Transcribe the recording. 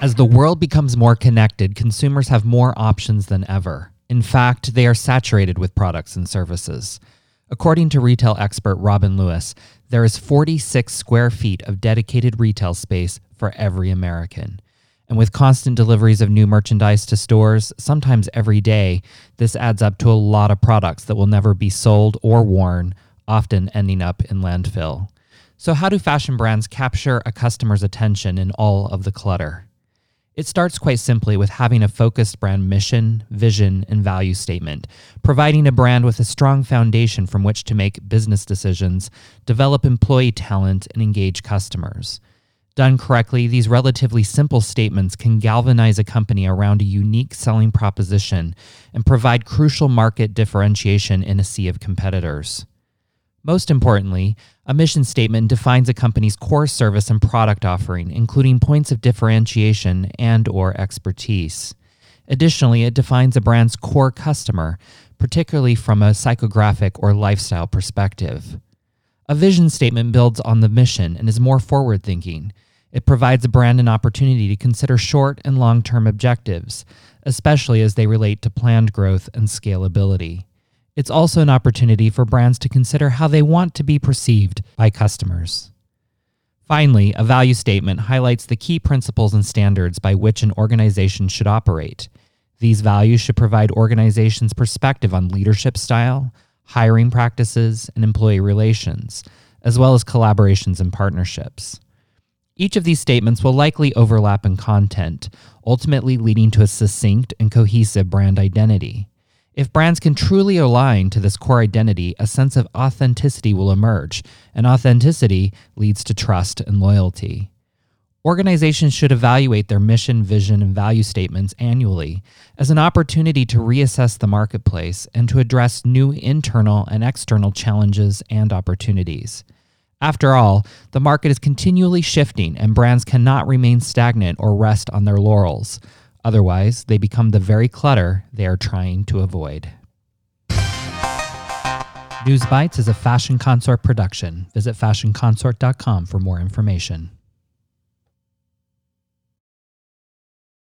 As the world becomes more connected, consumers have more options than ever. In fact, they are saturated with products and services. According to retail expert Robin Lewis, there is 46 square feet of dedicated retail space for every American. And with constant deliveries of new merchandise to stores, sometimes every day, this adds up to a lot of products that will never be sold or worn, often ending up in landfill. So, how do fashion brands capture a customer's attention in all of the clutter? It starts quite simply with having a focused brand mission, vision, and value statement, providing a brand with a strong foundation from which to make business decisions, develop employee talent, and engage customers. Done correctly, these relatively simple statements can galvanize a company around a unique selling proposition and provide crucial market differentiation in a sea of competitors. Most importantly, a mission statement defines a company's core service and product offering, including points of differentiation and or expertise. Additionally, it defines a brand's core customer, particularly from a psychographic or lifestyle perspective. A vision statement builds on the mission and is more forward thinking. It provides a brand an opportunity to consider short and long term objectives, especially as they relate to planned growth and scalability. It's also an opportunity for brands to consider how they want to be perceived by customers. Finally, a value statement highlights the key principles and standards by which an organization should operate. These values should provide organizations perspective on leadership style, hiring practices, and employee relations, as well as collaborations and partnerships. Each of these statements will likely overlap in content, ultimately leading to a succinct and cohesive brand identity. If brands can truly align to this core identity, a sense of authenticity will emerge, and authenticity leads to trust and loyalty. Organizations should evaluate their mission, vision, and value statements annually as an opportunity to reassess the marketplace and to address new internal and external challenges and opportunities. After all, the market is continually shifting and brands cannot remain stagnant or rest on their laurels. Otherwise, they become the very clutter they are trying to avoid. News Bites is a Fashion Consort production. Visit fashionconsort.com for more information.